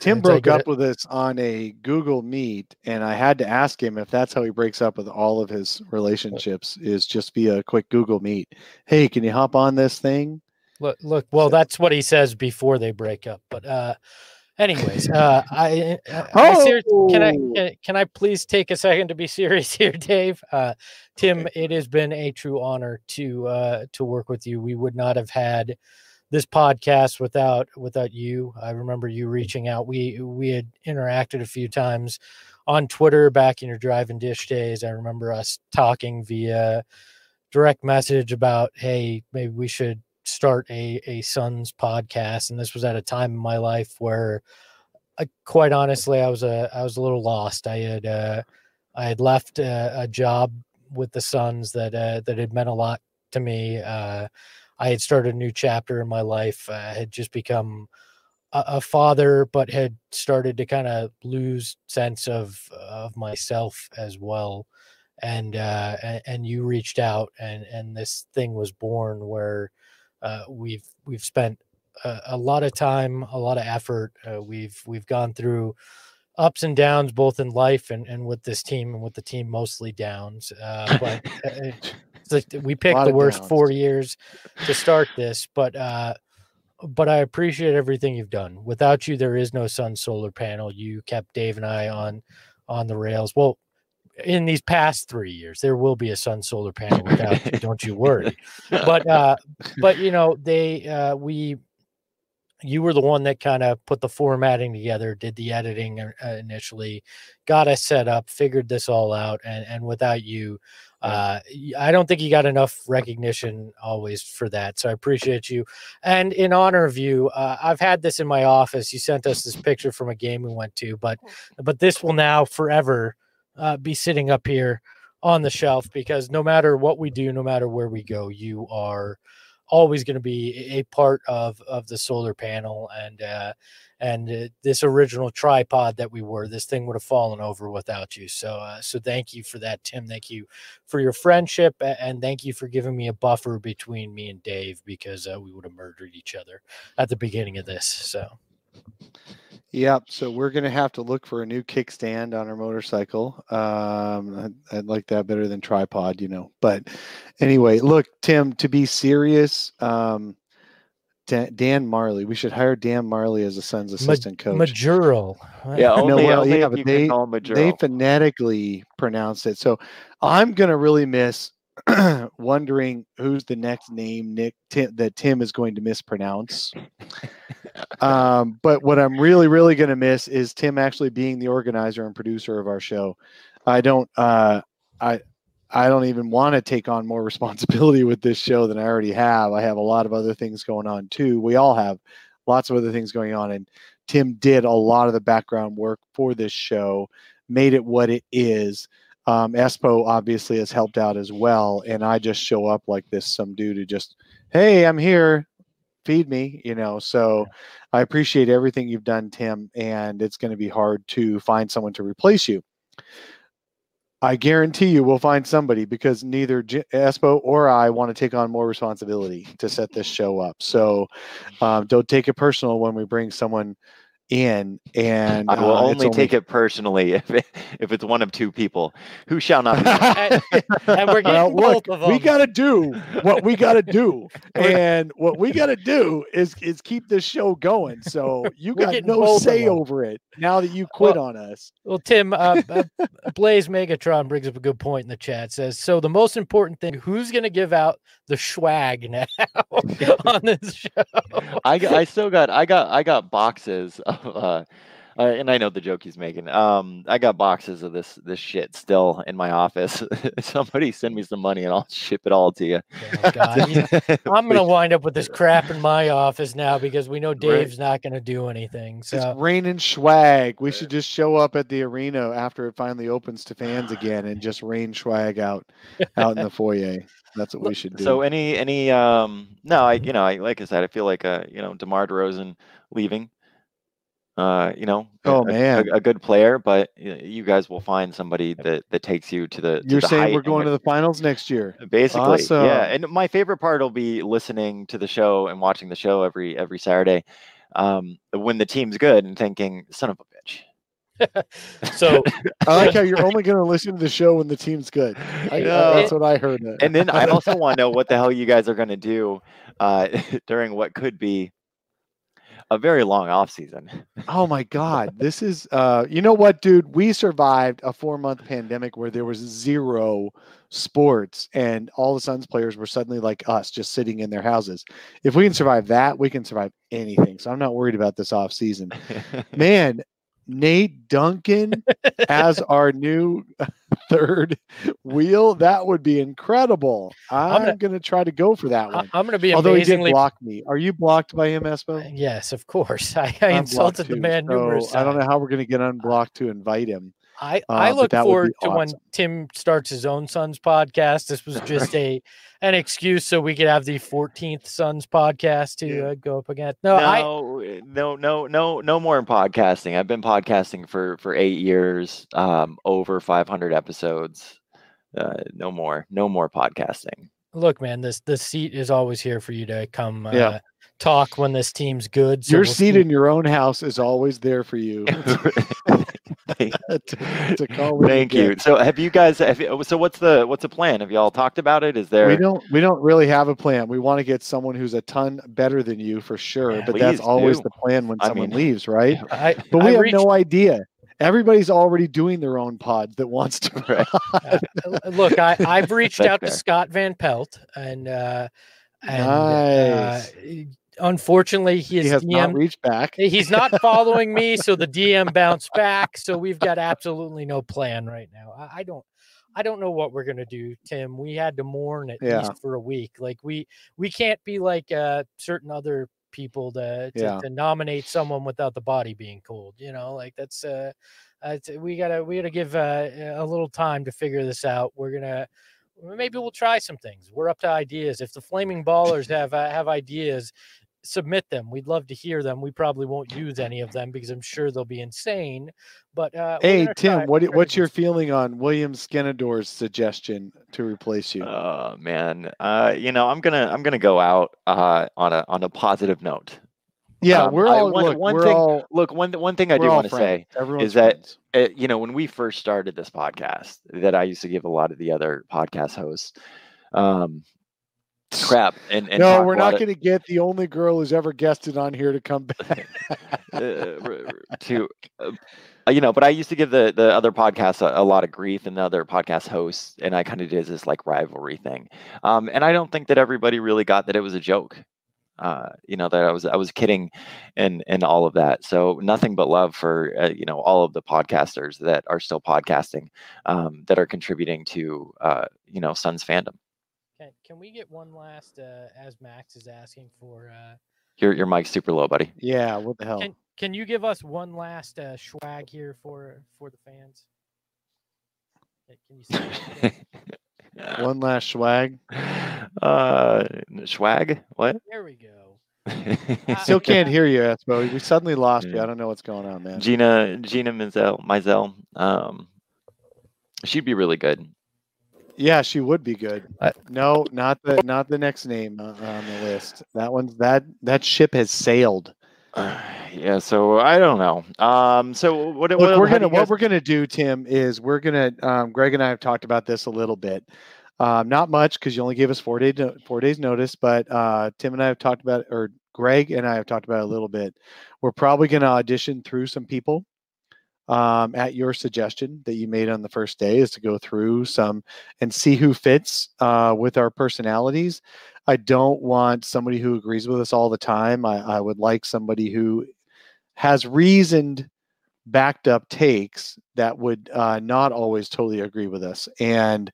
Tim broke up with us on a Google Meet, and I had to ask him if that's how he breaks up with all of his relationships is just via a quick Google Meet. Hey, can you hop on this thing? Look, look. Well, that's what he says before they break up. But, uh, anyways, uh, I, I, I ser- can I Oh! can, can I please take a second to be serious here, Dave? Uh, Tim, it has been a true honor to uh, to work with you. We would not have had this podcast without without you. I remember you reaching out. We we had interacted a few times on Twitter back in your drive and dish days. I remember us talking via direct message about, hey, maybe we should start a a Suns podcast. And this was at a time in my life where, I, quite honestly, I was a I was a little lost. I had uh, I had left a, a job with the Suns that uh, that had meant a lot to me. Uh, I had started a new chapter in my life. I had just become a, a father, but had started to kind of lose sense of of myself as well. And uh, and, you reached out, and and this thing was born where uh, we've we've spent a, a lot of time, a lot of effort. Uh, we've we've gone through ups and downs both in life and, and with this team and with the team mostly downs. Uh, but uh, like we picked the worst downs. four years to start this, but uh, but I appreciate everything you've done. Without you, there is no sun solar panel. You kept Dave and I on on the rails. Well, in these past three years, there will be a sun solar panel without you. Don't you worry. But uh, but you know they uh, we you were the one that kind of put the formatting together, did the editing uh, initially, got us set up, figured this all out, and and without you, uh, I don't think you got enough recognition always for that. So I appreciate you. And in honor of you, uh, I've had this in my office. You sent us this picture from a game we went to, but but this will now forever uh, be sitting up here on the shelf because no matter what we do, no matter where we go, you are always going to be a part of of the solar panel and uh and uh, this original tripod that we were this thing would have fallen over without you. So uh, so thank you for that tim. Thank you for your friendship and thank you for giving me a buffer between me and dave because uh, we would have murdered each other at the beginning of this so Yep. So we're gonna have to look for a new kickstand on our motorcycle. Um, I, would like that better than tripod, you know. But anyway, look, Tim. To be serious, um, Dan, Dan Majerle. We should hire Dan Majerle as a Suns assistant coach. Majuro. Yeah, only, no, well, only yeah, but they they phonetically pronounce it. So I'm gonna really miss wondering who's the next name Nick Tim, that Tim is going to mispronounce. um, but what I'm really, really going to miss is Tim actually being the organizer and producer of our show. I don't, uh, I, I don't even want to take on more responsibility with this show than I already have. I have a lot of other things going on too. We all have lots of other things going on, and Tim did a lot of the background work for this show, made it what it is. Um, Espo obviously has helped out as well, and I just show up like this some dude who just, hey, I'm here, feed me, you know. So I appreciate everything you've done, Tim, and it's going to be hard to find someone to replace you. I guarantee you we'll find somebody because neither J- Espo or I want to take on more responsibility to set this show up. So um, don't take it personal when we bring someone in and I will uh, only, only, take it personally if it, if it's one of two people. Who shall not and, and, we're getting well, both look, of them. we got to do what we got to do and what we got to do is is keep this show going. So you got no say over it now that you quit well, on us. well tim uh, uh, blaze megatron brings up a good point in the chat. Says so the most important thing who's going to give out the swag now on this show? I, I still got i got i got boxes of uh, uh, and I know the joke he's making. Um, I got boxes of this this shit still in my office. Somebody send me some money and I'll ship it all to you. Oh, I'm gonna wind up with this crap in my office now because we know Dave's right. not gonna do anything. So it's raining swag. We should just show up at the arena after it finally opens to fans again and just rain swag out out in the foyer. That's what we should do. So any any um no, I you know I like I said I feel like uh you know DeMar DeRozan leaving uh, you know, oh a, man, a, a, good player, but you guys will find somebody that that takes you to the. To You're the saying we're going to the finals next year, basically. Awesome. Yeah, and my favorite part will be listening to the show and watching the show every every Saturday, um, when the team's good and thinking, "Son of a bitch." so I like how you're only going to listen to the show when the team's good. I, that's what I heard. And then I also want to know what the hell you guys are going to do uh, during what could be a very long off season. oh my god, this is uh you know what dude, we survived a 4-month pandemic where there was zero sports and all the Suns players were suddenly like us just sitting in their houses. If we can survive that, we can survive anything. So I'm not worried about this off season. Man, Nate Duncan as our new third wheel, that would be incredible. I'm, I'm going to try to go for that one. I'm going to be although amazingly... he did block me. Are you blocked by him, Espo? Yes, of course. I, I insulted the man so numerous times. I don't know how we're going to get unblocked to invite him. I, uh, I look forward to awesome. when Tim starts his own son's podcast. This was just a an excuse so we could have the 14th son's podcast to yeah. uh, go up again. No, no, I, no, no, no, no more in podcasting. I've been podcasting for for eight years, um, over 500 episodes. Uh, no more, no more podcasting. Look, man, this the seat is always here for you to come. Uh, yeah. Talk when this team's good. So your we'll seat see. in your own house is always there for you. to, to call Thank you. So have you guys have so what's the what's the plan? Have you all talked about it? Is there We don't we don't really have a plan. We want to get someone who's a ton better than you for sure, yeah, but that's always do. the plan when I someone mean, leaves, right? I, but we I have reached, no idea. Everybody's already doing their own pod that wants to. uh, look, I, I've reached out fair. to Scott Van Pelt and uh, and uh, nice. uh, unfortunately, he, he has DM, not reached back. He's not following me, so the DM bounced back. So we've got absolutely no plan right now. I, I don't. I don't know what we're gonna do, Tim. We had to mourn at yeah. least for a week. Like we we can't be like uh, certain other people to, to, yeah. to nominate someone without the body being cold. You know, like that's uh, uh we gotta we gotta give uh, a little time to figure this out. We're gonna maybe we'll try some things. We're up to ideas. If the Flaming Ballers have uh, have ideas, submit them. We'd love to hear them. We probably won't use any of them because I'm sure they'll be insane. But uh, Hey Tim, what what's do your feeling on William Skenador's suggestion to replace you? Oh man, uh, you know I'm gonna I'm gonna go out uh, on a on a positive note. yeah, um, we're I- all one- look, one we're thing all Look, one one thing I do want to say friends. Everyone's that- friends. uh, you know, when we first started this podcast, that I used to give a lot of the other podcast hosts um, crap. And, and no, we're not going to get the only girl who's ever guested on here to come back. uh, to uh, you know, but I used to give the the other podcasts a, a lot of grief and the other podcast hosts, and I kind of did this like rivalry thing. Um, and I don't think that everybody really got that it was a joke. Uh, you know that I was I was kidding, and and all of that. So nothing but love for uh, you know all of the podcasters that are still podcasting, um, that are contributing to uh, you know Suns fandom. Can, can we get one last, uh, as Max is asking for? Uh, Your your mic's super low, buddy. yeah, what the hell? can can you give us one last uh, swag here for for the fans? Can you say that? One last swag. uh, swag. What? there we go. Still can't hear you, Espo. We suddenly lost you. I don't know what's going on, man. Gina Gina Mizell Mizell. Um, she'd be really good. Yeah, she would be good. I- no, not the not the next name uh, on the list. That one's that that ship has sailed. Uh, yeah, so I don't know. Um, so what? Look, what we're gonna you what we're gonna do, Tim, is we're gonna um, Greg and I have talked about this a little bit. Um, not much because you only gave us four day no- four days notice, but uh, Tim and I have talked about, or Greg and I have talked about it a little bit. We're probably gonna audition through some people. Um, at your suggestion that you made on the first day is to go through some and see who fits uh, with our personalities. I don't want somebody who agrees with us all the time. I, I would like somebody who has reasoned backed up takes that would uh, not always totally agree with us and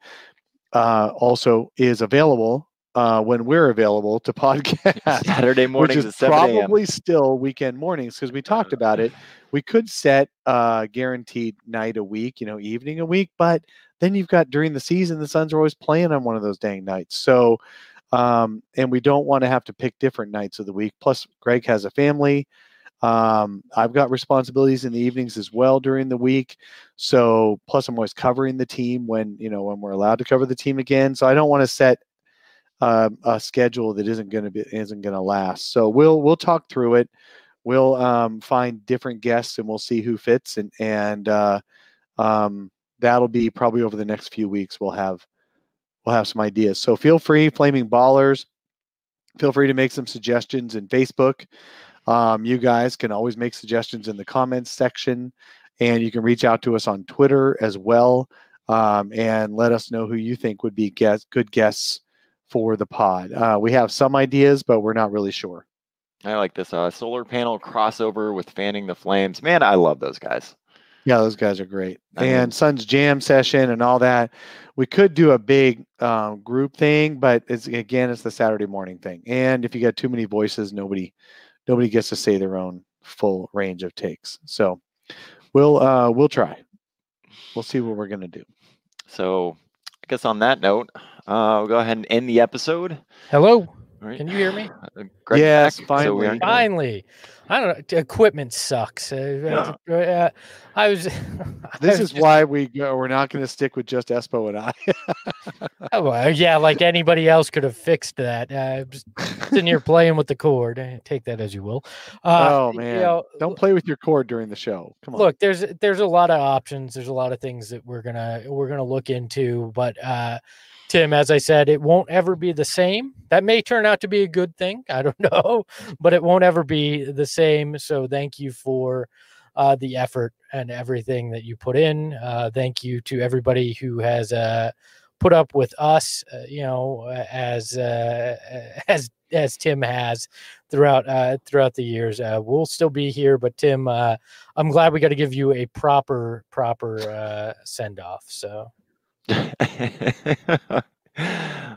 uh, also is available uh, when we're available to podcast Saturday mornings, which is probably still weekend mornings because we talked about it. We could set a guaranteed night a week you know evening a week but then you've got during the season the suns are always playing on one of those dang nights. So um, and we don't want to have to pick different nights of the week. Plus greg has a family. Um, I've got responsibilities in the evenings as well during the week. So plus I'm always covering the team when, you know, when we're allowed to cover the team again. So I don't want to set um, a schedule that isn't going to be, isn't going to last. So we'll, we'll talk through it. We'll um, find different guests and we'll see who fits and, and uh, um, that'll be probably over the next few weeks. We'll have, we'll have some ideas. So feel free, flaming ballers, feel free to make some suggestions in Facebook. Um, you guys can always make suggestions in the comments section, and you can reach out to us on Twitter as well, um, and let us know who you think would be guest, good guests for the pod. Uh, we have some ideas, but we're not really sure. I like this uh, solar panel crossover with fanning the flames. Man, I love those guys. Yeah, those guys are great. I mean- and Sun's Jam session and all that. We could do a big um, group thing, but it's again, it's the Saturday morning thing. And if you got too many voices, nobody nobody gets to say their own full range of takes. So we'll uh, we'll try. We'll see what we're gonna do. So I guess on that note, uh, we'll go ahead and end the episode. Hello, All right. can you hear me? Uh, Yes, back, so finally. aren't gonna- Finally, I don't know. Equipment sucks. Uh, uh, uh, I was. I This was is why we go, we're not going to stick with just Espo and I. Oh, well, yeah, like anybody else could have fixed that. Uh, just sitting here playing with the cord. eh, Take that as you will. Uh, oh you man, know, don't play with your cord during the show. Come on. look there's there's a lot of options there's a lot of things that we're gonna we're gonna look into but uh tim as i said it won't ever be the same that may turn out to be a good thing i don't know but it won't ever be the same so thank you for uh, the effort and everything that you put in uh, thank you to everybody who has uh, put up with us uh, you know as uh, as as tim has throughout uh, throughout the years uh, we'll still be here but tim uh, I'm glad we got to give you a proper proper uh, send off. So uh,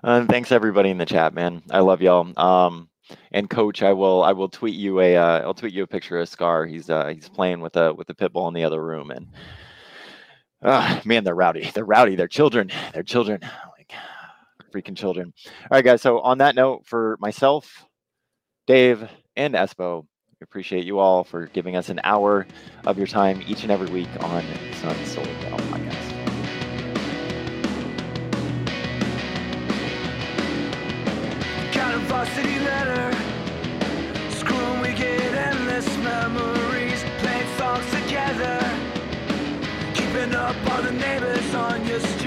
thanks everybody in the chat, man. I love y'all. Um, and coach, I will I will tweet you a uh, I'll tweet you a picture of Scar. He's uh, he's playing with a with a pit bull in the other room, and uh, man, they're rowdy. They're rowdy. They're children. They're children. Like freaking children. All right, guys. So on that note, for myself, Dave, and Espo, we appreciate you all for giving us an hour of your time each and every week on Sun Solar Panel up all the neighbors on your street.